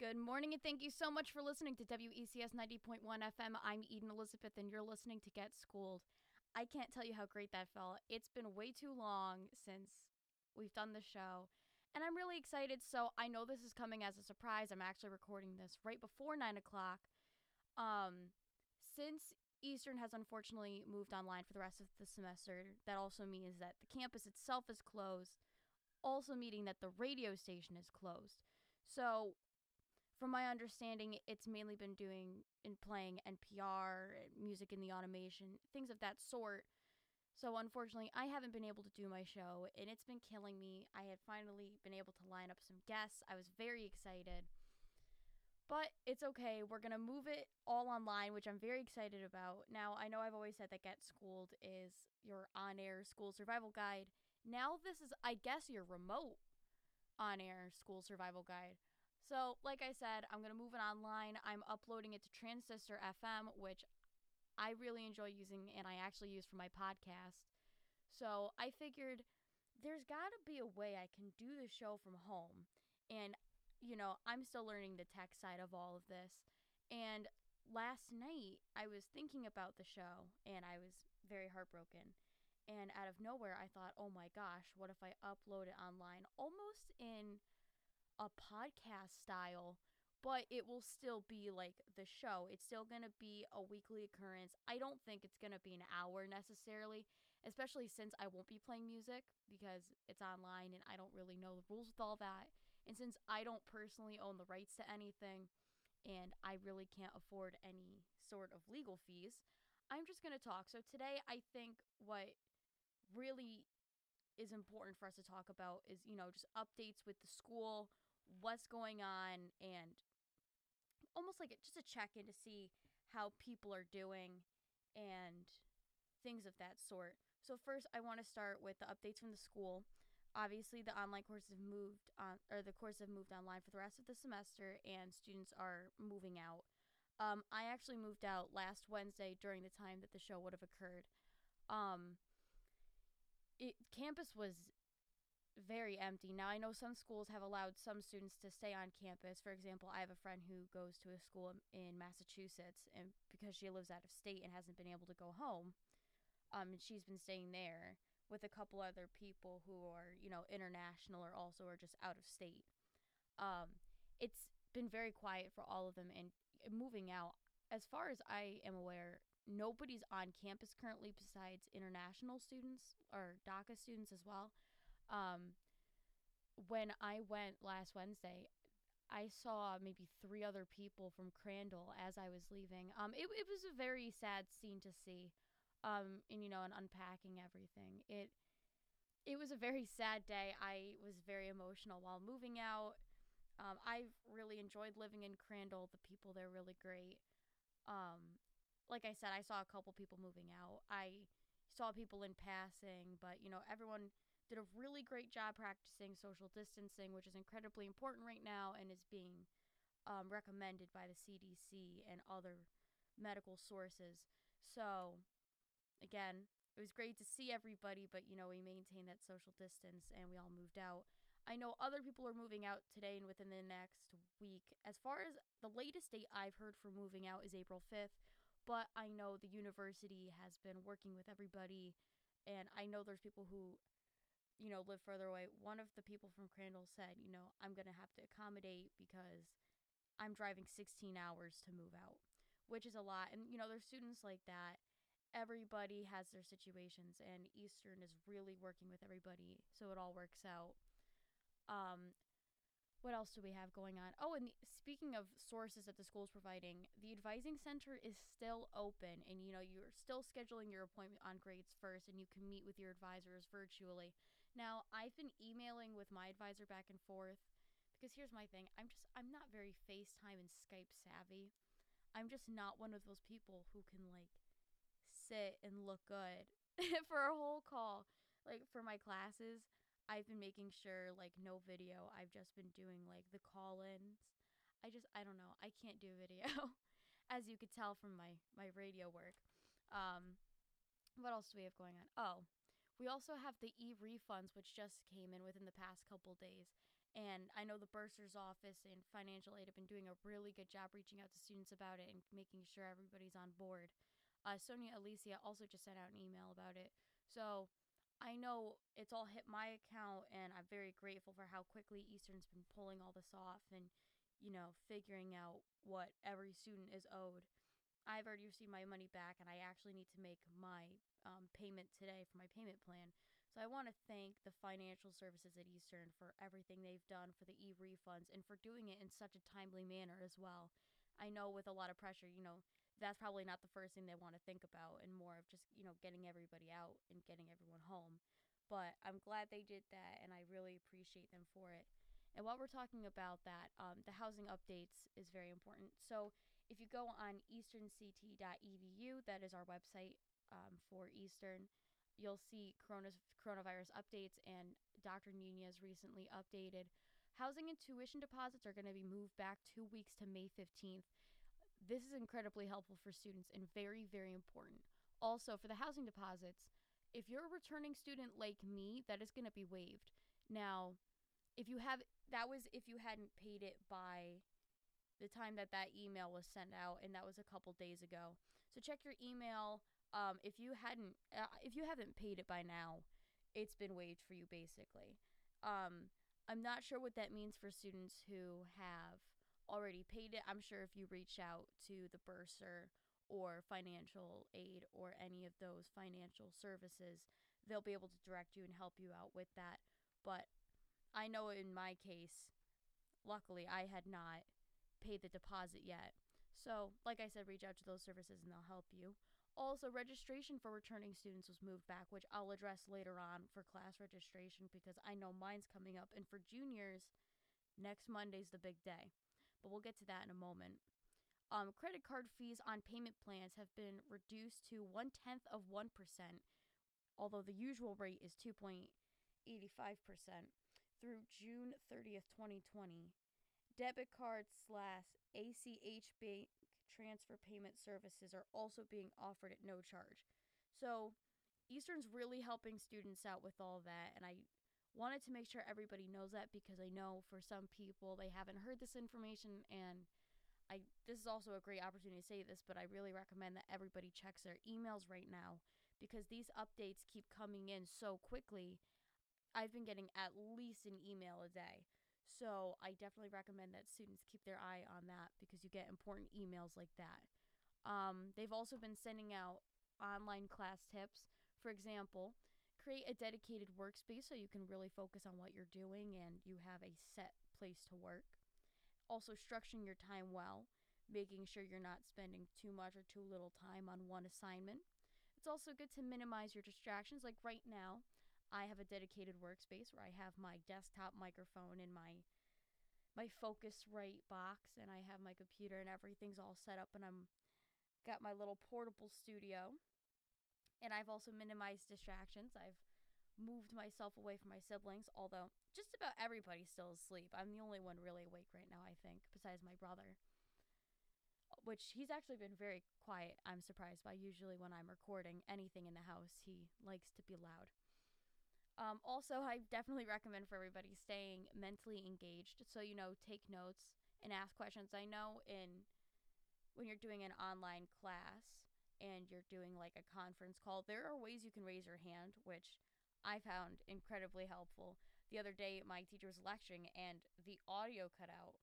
Good morning, and thank you so much for listening to WECS 90.1 FM. I'm Eden Elizabeth, and you're listening to Get Schooled. I can't tell you how great that felt. It's been way too long since we've done the show, and I'm really excited. So I know this is coming as a surprise. I'm actually recording this right before 9 o'clock. Um, since Eastern has unfortunately moved online for the rest of the semester, that also means that the campus itself is closed, also meaning that the radio station is closed. So from my understanding, it's mainly been doing and playing NPR, music in the automation, things of that sort. So unfortunately, I haven't been able to do my show, and it's been killing me. I had finally been able to line up some guests. I was very excited. But it's okay. We're going to move it all online, which I'm very excited about. Now, I know I've always said that Get Schooled is your on air school survival guide. Now, this is, I guess, your remote on air school survival guide. So, like I said, I'm going to move it online. I'm uploading it to Transistor FM, which I really enjoy using and I actually use for my podcast. So, I figured there's got to be a way I can do the show from home. And, you know, I'm still learning the tech side of all of this. And last night, I was thinking about the show and I was very heartbroken. And out of nowhere, I thought, oh my gosh, what if I upload it online almost in a podcast style, but it will still be like the show. It's still going to be a weekly occurrence. I don't think it's going to be an hour necessarily, especially since I won't be playing music because it's online and I don't really know the rules with all that. And since I don't personally own the rights to anything and I really can't afford any sort of legal fees, I'm just going to talk. So today, I think what really is important for us to talk about is, you know, just updates with the school, what's going on and almost like just a check in to see how people are doing and things of that sort. So first I want to start with the updates from the school. Obviously the online courses have moved on or the courses have moved online for the rest of the semester and students are moving out. Um, I actually moved out last Wednesday during the time that the show would have occurred. Um, it campus was very empty. Now, I know some schools have allowed some students to stay on campus. For example, I have a friend who goes to a school in Massachusetts, and because she lives out of state and hasn't been able to go home, um, and she's been staying there with a couple other people who are, you know, international or also are just out of state. Um, it's been very quiet for all of them, and moving out, as far as I am aware, nobody's on campus currently besides international students or DACA students as well. Um, when I went last Wednesday, I saw maybe three other people from Crandall as I was leaving. Um, it, it was a very sad scene to see. Um, and you know, and unpacking everything. It it was a very sad day. I was very emotional while moving out. Um, I've really enjoyed living in Crandall. The people there are really great. Um, like I said, I saw a couple people moving out. I saw people in passing, but you know, everyone did a really great job practicing social distancing, which is incredibly important right now and is being um, recommended by the CDC and other medical sources. So, again, it was great to see everybody, but you know, we maintained that social distance and we all moved out. I know other people are moving out today and within the next week. As far as the latest date I've heard for moving out is April 5th, but I know the university has been working with everybody, and I know there's people who you know, live further away, one of the people from Crandall said, you know, I'm going to have to accommodate because I'm driving 16 hours to move out, which is a lot. And, you know, there's students like that. Everybody has their situations, and Eastern is really working with everybody so it all works out. Um, what else do we have going on? Oh, and the, speaking of sources that the school is providing, the advising center is still open, and you know you're still scheduling your appointment on grades first, and you can meet with your advisors virtually. Now, I've been emailing with my advisor back and forth because here's my thing: I'm just I'm not very FaceTime and Skype savvy. I'm just not one of those people who can like sit and look good for a whole call. Like for my classes, I've been making sure like no video. I've just been doing like the call-ins. I just I don't know. I can't do video as you could tell from my my radio work. Um what else do we have going on? Oh, we also have the e-refunds which just came in within the past couple days. And I know the bursar's office and financial aid have been doing a really good job reaching out to students about it and making sure everybody's on board. Uh, Sonia Alicia also just sent out an email about it. So I know it's all hit my account, and I'm very grateful for how quickly Eastern's been pulling all this off and, you know, figuring out what every student is owed. I've already received my money back, and I actually need to make my um, payment today for my payment plan. So I want to thank the financial services at Eastern for everything they've done for the e refunds and for doing it in such a timely manner as well. I know with a lot of pressure, you know, that's probably not the first thing they want to think about and more of just, you know, getting everybody out and getting everyone home. But I'm glad they did that and I really appreciate them for it. And while we're talking about that, um, the housing updates is very important. So if you go on easternct.edu, that is our website um, for Eastern, you'll see corona- coronavirus updates and Dr. Nunez recently updated. Housing and tuition deposits are going to be moved back two weeks to May 15th. This is incredibly helpful for students and very, very important. Also, for the housing deposits, if you're a returning student like me, that is going to be waived. Now, if you have, that was if you hadn't paid it by the time that that email was sent out, and that was a couple days ago. So check your email. Um, if you hadn't, uh, if you haven't paid it by now, it's been waived for you basically. Um, I'm not sure what that means for students who have already paid it. I'm sure if you reach out to the bursar or financial aid or any of those financial services, they'll be able to direct you and help you out with that. But I know in my case, luckily, I had not paid the deposit yet. So, like I said, reach out to those services and they'll help you. Also, registration for returning students was moved back, which I'll address later on for class registration because I know mine's coming up. And for juniors, next Monday's the big day but we'll get to that in a moment. Um, credit card fees on payment plans have been reduced to one tenth of 1%, although the usual rate is 2.85% through June 30th, 2020. Debit cards slash ACH bank transfer payment services are also being offered at no charge. So, Eastern's really helping students out with all that, and I wanted to make sure everybody knows that because I know for some people they haven't heard this information and I this is also a great opportunity to say this, but I really recommend that everybody checks their emails right now because these updates keep coming in so quickly. I've been getting at least an email a day. So I definitely recommend that students keep their eye on that because you get important emails like that. Um, they've also been sending out online class tips. For example, create a dedicated workspace so you can really focus on what you're doing and you have a set place to work. Also, structuring your time well, making sure you're not spending too much or too little time on one assignment. It's also good to minimize your distractions. Like right now, I have a dedicated workspace where I have my desktop microphone and my my Focusrite box and I have my computer and everything's all set up and I'm got my little portable studio and I've also minimized distractions. I've moved myself away from my siblings, although just about everybody's still asleep. I'm the only one really awake right now, I think, besides my brother. Which he's actually been very quiet, I'm surprised by. Usually, when I'm recording anything in the house, he likes to be loud. Um, also, I definitely recommend for everybody staying mentally engaged. So, you know, take notes and ask questions. I know in when you're doing an online class, and you're doing like a conference call, there are ways you can raise your hand, which I found incredibly helpful. The other day, my teacher was lecturing and the audio cut out.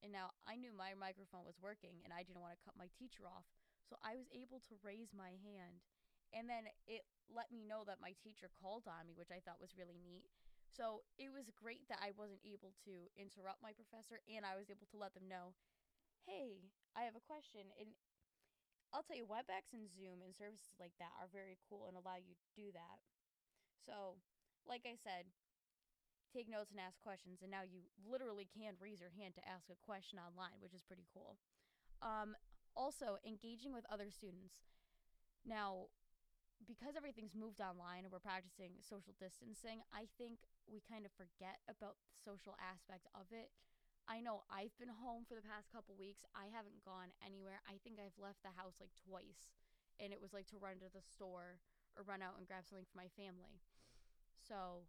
And now I knew my microphone was working and I didn't want to cut my teacher off. So I was able to raise my hand. And then it let me know that my teacher called on me, which I thought was really neat. So it was great that I wasn't able to interrupt my professor and I was able to let them know, hey, I have a question. And I'll tell you, WebEx and Zoom and services like that are very cool and allow you to do that. So, like I said, take notes and ask questions, and now you literally can raise your hand to ask a question online, which is pretty cool. Um, also, engaging with other students. Now, because everything's moved online and we're practicing social distancing, I think we kind of forget about the social aspect of it I know I've been home for the past couple weeks. I haven't gone anywhere. I think I've left the house like twice, and it was like to run to the store or run out and grab something for my family. So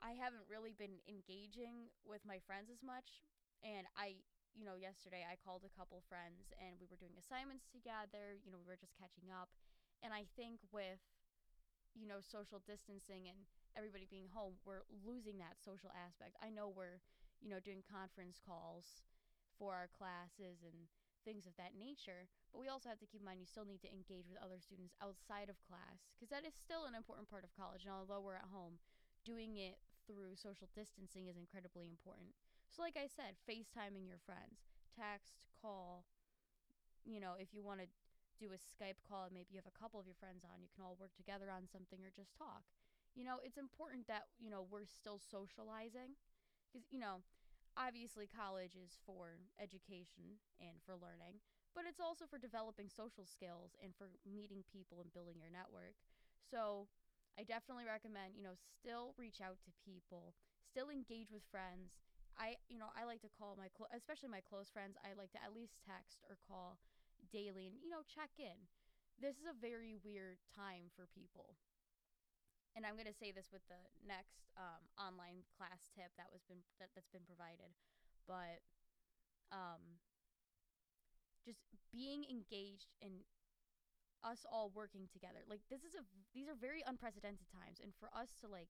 I haven't really been engaging with my friends as much. And I, you know, yesterday I called a couple friends and we were doing assignments together. You know, we were just catching up. And I think with, you know, social distancing and everybody being home, we're losing that social aspect. I know we're, you know, doing conference calls for our classes and things of that nature. But we also have to keep in mind you still need to engage with other students outside of class because that is still an important part of college. And although we're at home, doing it through social distancing is incredibly important. So, like I said, FaceTiming your friends, text, call. You know, if you want to do a Skype call and maybe you have a couple of your friends on, you can all work together on something or just talk. You know, it's important that, you know, we're still socializing because, you know, obviously college is for education and for learning, but it's also for developing social skills and for meeting people and building your network. So, I definitely recommend, you know, still reach out to people, still engage with friends. I, you know, I like to call my, clo- especially my close friends, I like to at least text or call daily and, you know, check in. This is a very weird time for people. And I'm going to say this with the next um, online class tip that was been that, that's been provided, but um, just being engaged in us all working together. Like this is a these are very unprecedented times and for us to like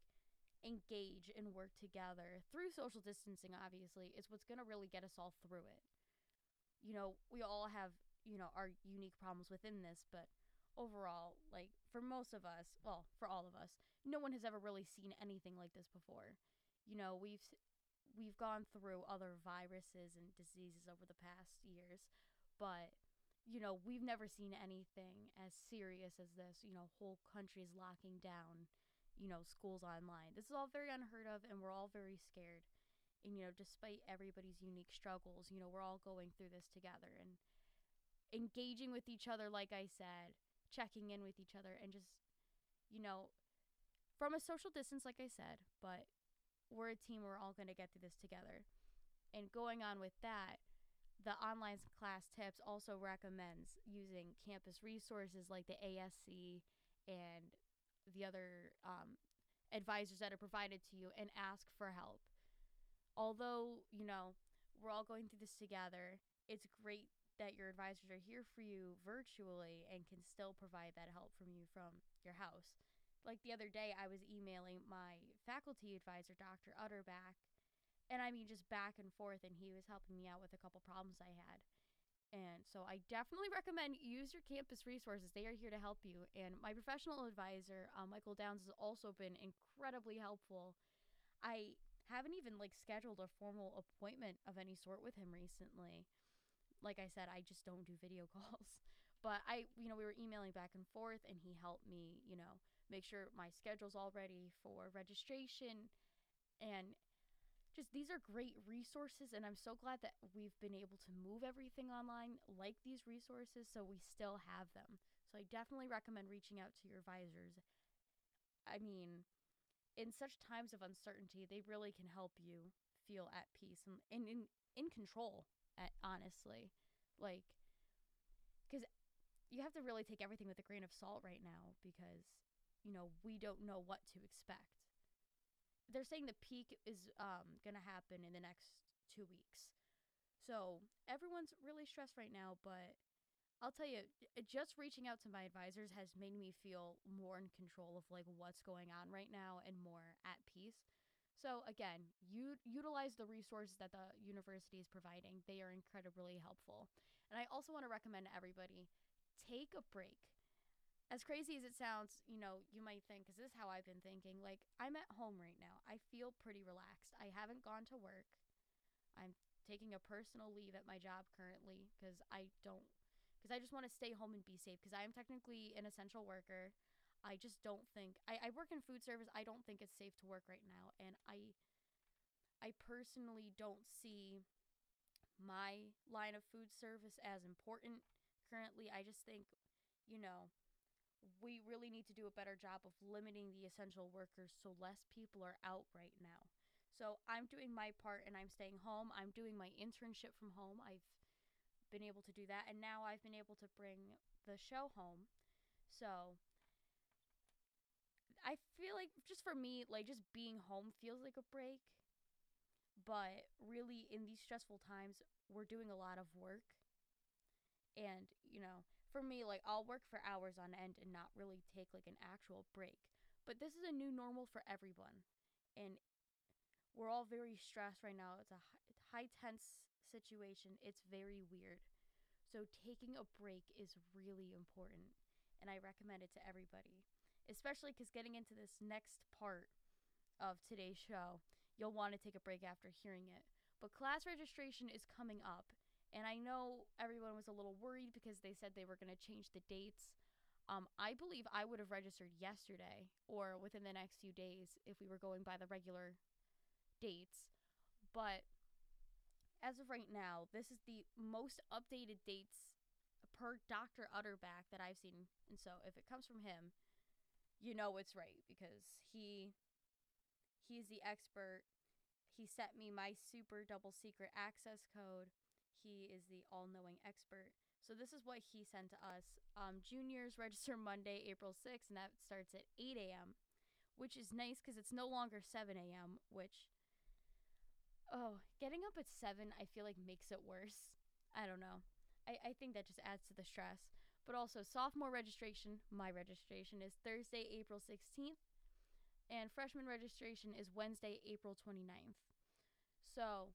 engage and work together through social distancing obviously is what's going to really get us all through it. You know, we all have, you know, our unique problems within this, but overall, like for most of us, well, for all of us, no one has ever really seen anything like this before. You know, we've we've gone through other viruses and diseases over the past years, but you know, we've never seen anything as serious as this. You know, whole countries locking down, you know, schools online. This is all very unheard of, and we're all very scared. And, you know, despite everybody's unique struggles, you know, we're all going through this together and engaging with each other, like I said, checking in with each other, and just, you know, from a social distance, like I said, but we're a team, we're all going to get through this together. And going on with that, the online class tips also recommends using campus resources like the ASC and the other um, advisors that are provided to you and ask for help. Although, you know, we're all going through this together, it's great that your advisors are here for you virtually and can still provide that help from you from your house. Like the other day, I was emailing my faculty advisor, Dr. Utterback, and I mean just back and forth and he was helping me out with a couple problems I had. And so I definitely recommend use your campus resources. They are here to help you. And my professional advisor, uh, Michael Downs, has also been incredibly helpful. I haven't even like scheduled a formal appointment of any sort with him recently. Like I said, I just don't do video calls. But I, you know, we were emailing back and forth and he helped me, you know, make sure my schedule's all ready for registration and just these are great resources and i'm so glad that we've been able to move everything online like these resources so we still have them. So i definitely recommend reaching out to your advisors. I mean in such times of uncertainty they really can help you feel at peace and, and in, in control at, honestly. Like because you have to really take everything with a grain of salt right now because you know we don't know what to expect they're saying the peak is um, going to happen in the next two weeks. So everyone's really stressed right now, but I'll tell you, just reaching out to my advisors has made me feel more in control of like what's going on right now and more at peace. So again, you utilize the resources that the university is providing. They are incredibly helpful. And I also want to recommend to everybody take a break as crazy as it sounds, you know, you might think, is this is how I've been thinking? Like, I'm at home right now. I feel pretty relaxed. I haven't gone to work. I'm taking a personal leave at my job currently because I don't, because I just want to stay home and be safe because I am technically an essential worker. I just don't think, I, I work in food service. I don't think it's safe to work right now. And I, I personally don't see my line of food service as important currently. I just think, you know, we really need to do a better job of limiting the essential workers so less people are out right now. So I'm doing my part and I'm staying home. I'm doing my internship from home. I've been able to do that and now I've been able to bring the show home. So I feel like just for me, like just being home feels like a break. But really, in these stressful times, we're doing a lot of work. And, you know, for me, like I'll work for hours on end and not really take like an actual break. But this is a new normal for everyone. And we're all very stressed right now. It's a high, high tense situation. It's very weird. So taking a break is really important. And I recommend it to everybody especially because getting into this next part of today's show, you'll want to take a break after hearing it. But class registration is coming up, and I know everyone was a little worried because they said they were going to change the dates. Um, I believe I would have registered yesterday or within the next few days if we were going by the regular dates. But as of right now, this is the most updated dates per Dr. Utterback that I've seen. And so if it comes from him, you know it's right because he he's the expert. He set me my super double secret access code. He is the all-knowing expert. So this is what he sent to us. Um, juniors register Monday, April 6th, and that starts at 8 a.m., which is nice because it's no longer 7 a.m., which, oh, getting up at 7, I feel like makes it worse. I don't know. I, I think that just adds to the stress. But also, sophomore registration, my registration, is Thursday, April 16th, and freshman registration is Wednesday, April 29th. So,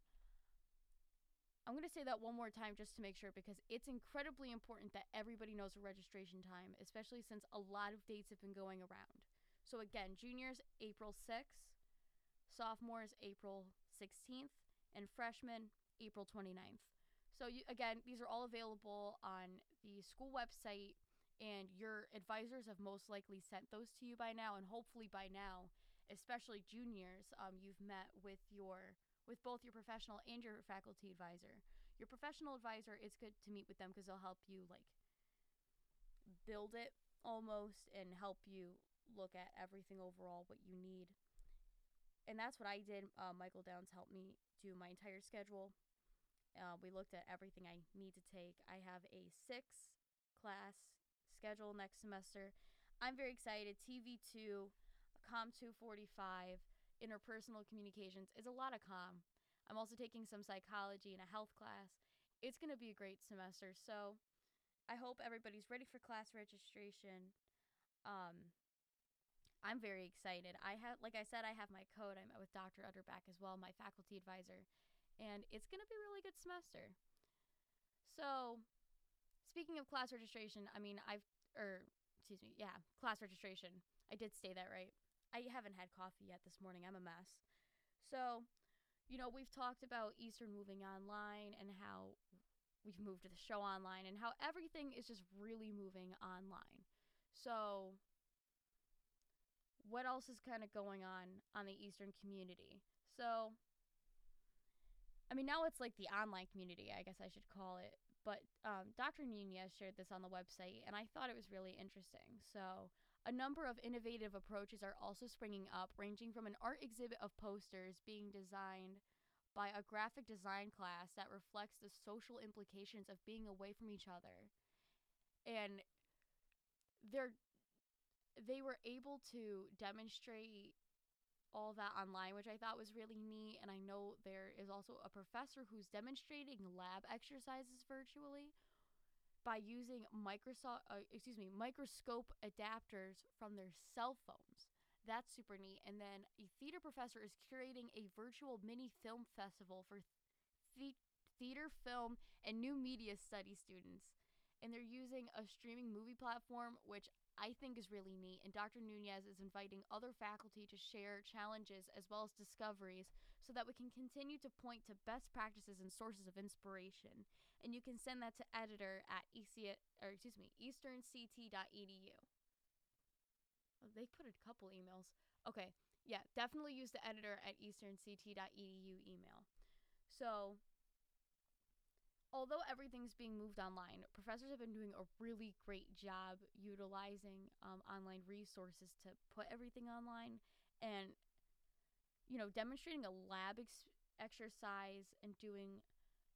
I'm going to say that one more time just to make sure because it's incredibly important that everybody knows the registration time, especially since a lot of dates have been going around. So, again, juniors, April 6th, sophomores, April 16th, and freshmen, April 29th. So you, again, these are all available on the school website, and your advisors have most likely sent those to you by now, and hopefully by now, especially juniors, um, you've met with your with both your professional and your faculty advisor. Your professional advisor, it's good to meet with them because they'll help you like build it almost and help you look at everything overall what you need. And that's what I did. Uh, Michael Downs helped me do my entire schedule uh, we looked at everything I need to take. I have a six class schedule next semester. I'm very excited. TV2, Com 245, interpersonal communications is a lot of calm. I'm also taking some psychology and a health class. It's going to be a great semester. So I hope everybody's ready for class registration. Um, I'm very excited. I have, like I said, I have my code. I met with Dr. Utterback as well, my faculty advisor and it's going to be a really good semester. So, speaking of class registration, I mean, I've, or, excuse me, yeah, class registration. I did say that right. I haven't had coffee yet this morning. I'm a mess. So, you know, we've talked about Eastern moving online and how we've moved the show online and how everything is just really moving online. So, what else is kind of going on on the Eastern community? So, I mean, now it's like the online community, I guess I should call it. But um, Dr. Nunez shared this on the website, and I thought it was really interesting. So, a number of innovative approaches are also springing up, ranging from an art exhibit of posters being designed by a graphic design class that reflects the social implications of being away from each other. And they're they were able to demonstrate all that online, which I thought was really neat. And I know there is also a professor who's demonstrating lab exercises virtually by using Microsoft, uh, excuse me, microscope adapters from their cell phones. That's super neat. And then a theater professor is curating a virtual mini film festival for th- theater, film, and new media study students. And they're using a streaming movie platform, which I think is really neat. And Dr. Nunez is inviting other faculty to share challenges as well as discoveries so that we can continue to point to best practices and sources of inspiration. And you can send that to editor at EC or excuse me, easternct.edu. Oh, they put a couple emails. Okay. Yeah, definitely use the editor at easternct.edu email. So, although everything's being moved online, professors have been doing a really great job utilizing um, online resources to put everything online and, you know, demonstrating a lab ex- exercise and doing,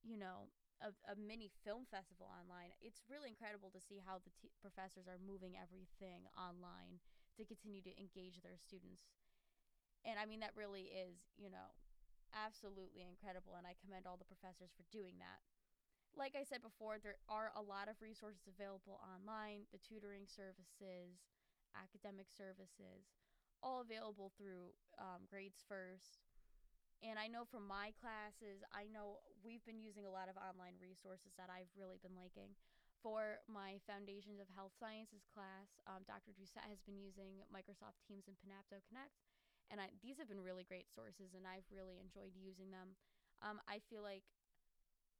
you know, a, a, mini film festival online. It's really incredible to see how the t- professors are moving everything online to continue to engage their students. And I mean, that really is, you know, absolutely incredible. And I commend all the professors for doing that. Like I said before, there are a lot of resources available online the tutoring services, academic services, all available through um, Grades First. And I know from my classes, I know we've been using a lot of online resources that I've really been liking. For my Foundations of Health Sciences class, um, Dr. Doucette has been using Microsoft Teams and Panopto Connect. And I, these have been really great sources, and I've really enjoyed using them. Um, I feel like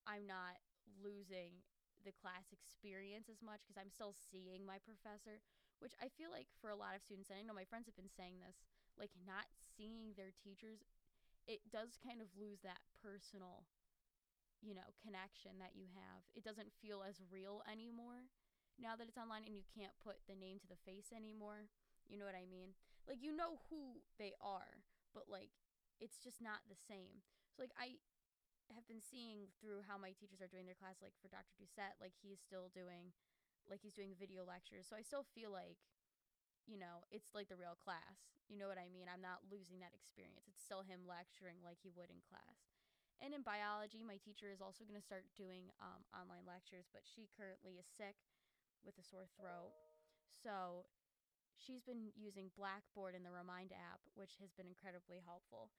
I'm not losing the class experience as much because I'm still seeing my professor, which I feel like for a lot of students, and I know my friends have been saying this, like not seeing their teachers, it does kind of lose that personal, you know, connection that you have. It doesn't feel as real anymore now that it's online and you can't put the name to the face anymore. You know what I mean? Like you know who they are, but like it's just not the same. So like I have been seeing through how my teachers are doing their class like for Dr. Doucette, like he's still doing like he's doing video lectures. So I still feel like, you know, it's like the real class. You know what I mean? I'm not losing that experience. It's still him lecturing like he would in class. And in biology, my teacher is also going to start doing um, online lectures, but she currently is sick with a sore throat. So she's been using Blackboard and the Remind app, which has been incredibly helpful.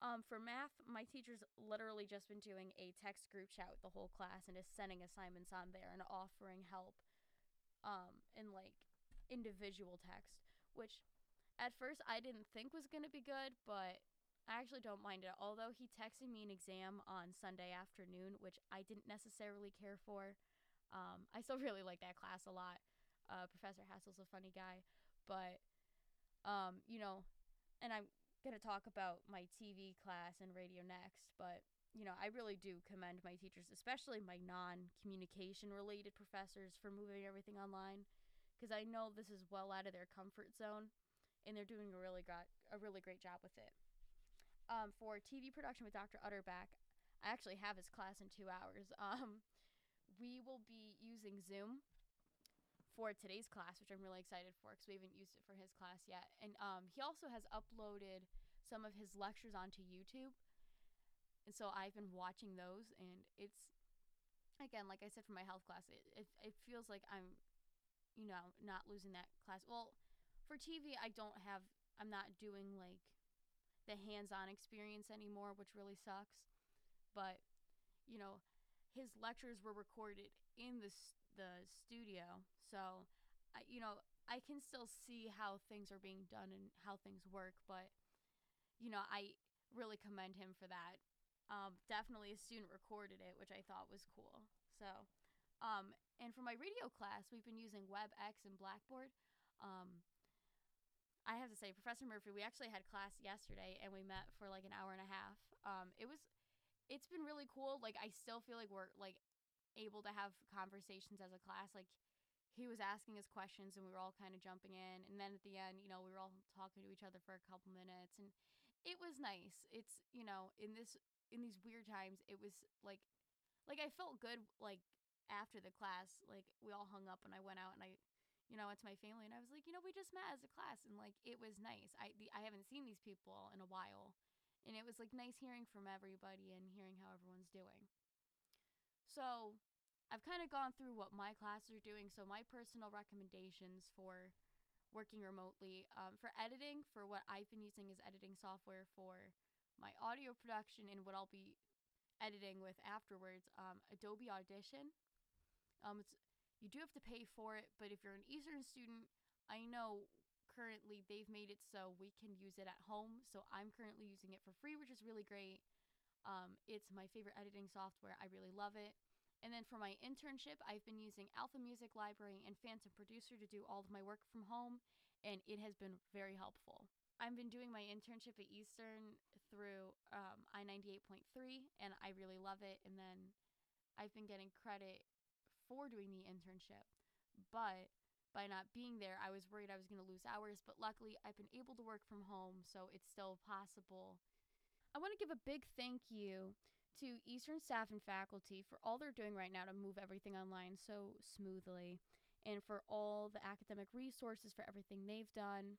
Um, for math, my teacher's literally just been doing a text group chat with the whole class and is sending assignments on there and offering help um, in like individual text, which at first I didn't think was going to be good, but I actually don't mind it. Although he texted me an exam on Sunday afternoon, which I didn't necessarily care for. Um, I still really like that class a lot. Uh, Professor Hassel's a funny guy, but um, you know, and I'm gonna talk about my TV class and radio next, but you know, I really do commend my teachers, especially my non communication related professors, for moving everything online because I know this is well out of their comfort zone and they're doing a really, gra- a really great job with it. Um, for TV production with Dr. Utterback, I actually have his class in two hours. Um, we will be using Zoom for today's class, which I'm really excited for because we haven't used it for his class yet. And um, he also has uploaded some of his lectures onto YouTube. And so I've been watching those, and it's again, like I said, for my health class, it, it, it feels like I'm, you know, not losing that class. Well, for TV, I don't have, I'm not doing like the hands on experience anymore, which really sucks. But, you know, his lectures were recorded in the, the studio. So, I, you know, I can still see how things are being done and how things work, but, you know, I really commend him for that um, definitely a student recorded it, which I thought was cool. So, um, and for my radio class, we've been using WebEx and Blackboard. Um, I have to say, Professor Murphy, we actually had class yesterday and we met for like an hour and a half. Um, it was, it's been really cool. Like, I still feel like we're like able to have conversations as a class. Like, he was asking us questions and we were all kind of jumping in. And then at the end, you know, we were all talking to each other for a couple minutes and it was nice. It's, you know, in this in these weird times, it was like, like I felt good like after the class. Like we all hung up and I went out and I, you know, went to my family and I was like, you know, we just met as a class and like it was nice. I the, I haven't seen these people in a while, and it was like nice hearing from everybody and hearing how everyone's doing. So, I've kind of gone through what my classes are doing. So my personal recommendations for working remotely um, for editing for what I've been using is editing software for my audio production and what I'll be editing with afterwards. Um, Adobe Audition. Um, it's you do have to pay for it, but if you're an Eastern student, I know currently they've made it so we can use it at home. So I'm currently using it for free, which is really great. Um, it's my favorite editing software. I really love it. And then for my internship, I've been using Alpha Music Library and Phantom Producer to do all of my work from home, and it has been very helpful. I've been doing my internship at Eastern through um, I 98.3, and I really love it. And then I've been getting credit for doing the internship. But by not being there, I was worried I was going to lose hours. But luckily, I've been able to work from home, so it's still possible. I want to give a big thank you to Eastern staff and faculty for all they're doing right now to move everything online so smoothly and for all the academic resources for everything they've done.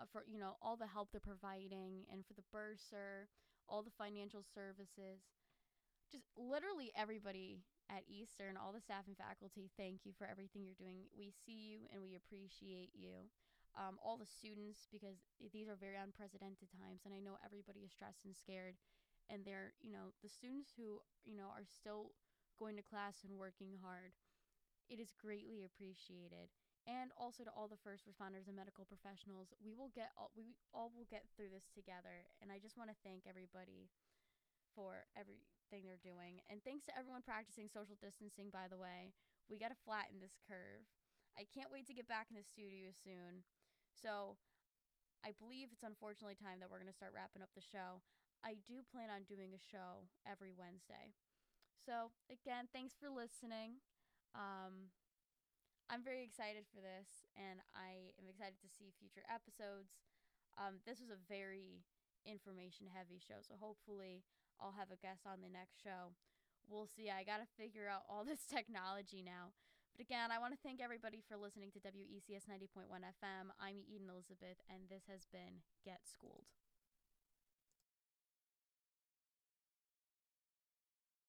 Uh, for you know all the help they're providing and for the bursar, all the financial services. Just literally everybody at Eastern, all the staff and faculty, thank you for everything you're doing. We see you and we appreciate you. Um, all the students, because these are very unprecedented times, and I know everybody is stressed and scared. And they're, you know, the students who, you know, are still going to class and working hard. It is greatly appreciated. And also to all the first responders and medical professionals, we will get all, we all will get through this together. And I just want to thank everybody for everything they're doing. And thanks to everyone practicing social distancing, by the way. We got to flatten this curve. I can't wait to get back in the studio soon. So I believe it's unfortunately time that we're going to start wrapping up the show. I do plan on doing a show every Wednesday. So, again, thanks for listening. Um, I'm very excited for this, and I am excited to see future episodes. Um, this was a very information heavy show, so hopefully, I'll have a guest on the next show. We'll see. I got to figure out all this technology now. But again, I want to thank everybody for listening to WECS 90.1 FM. I'm Eden Elizabeth, and this has been Get Schooled.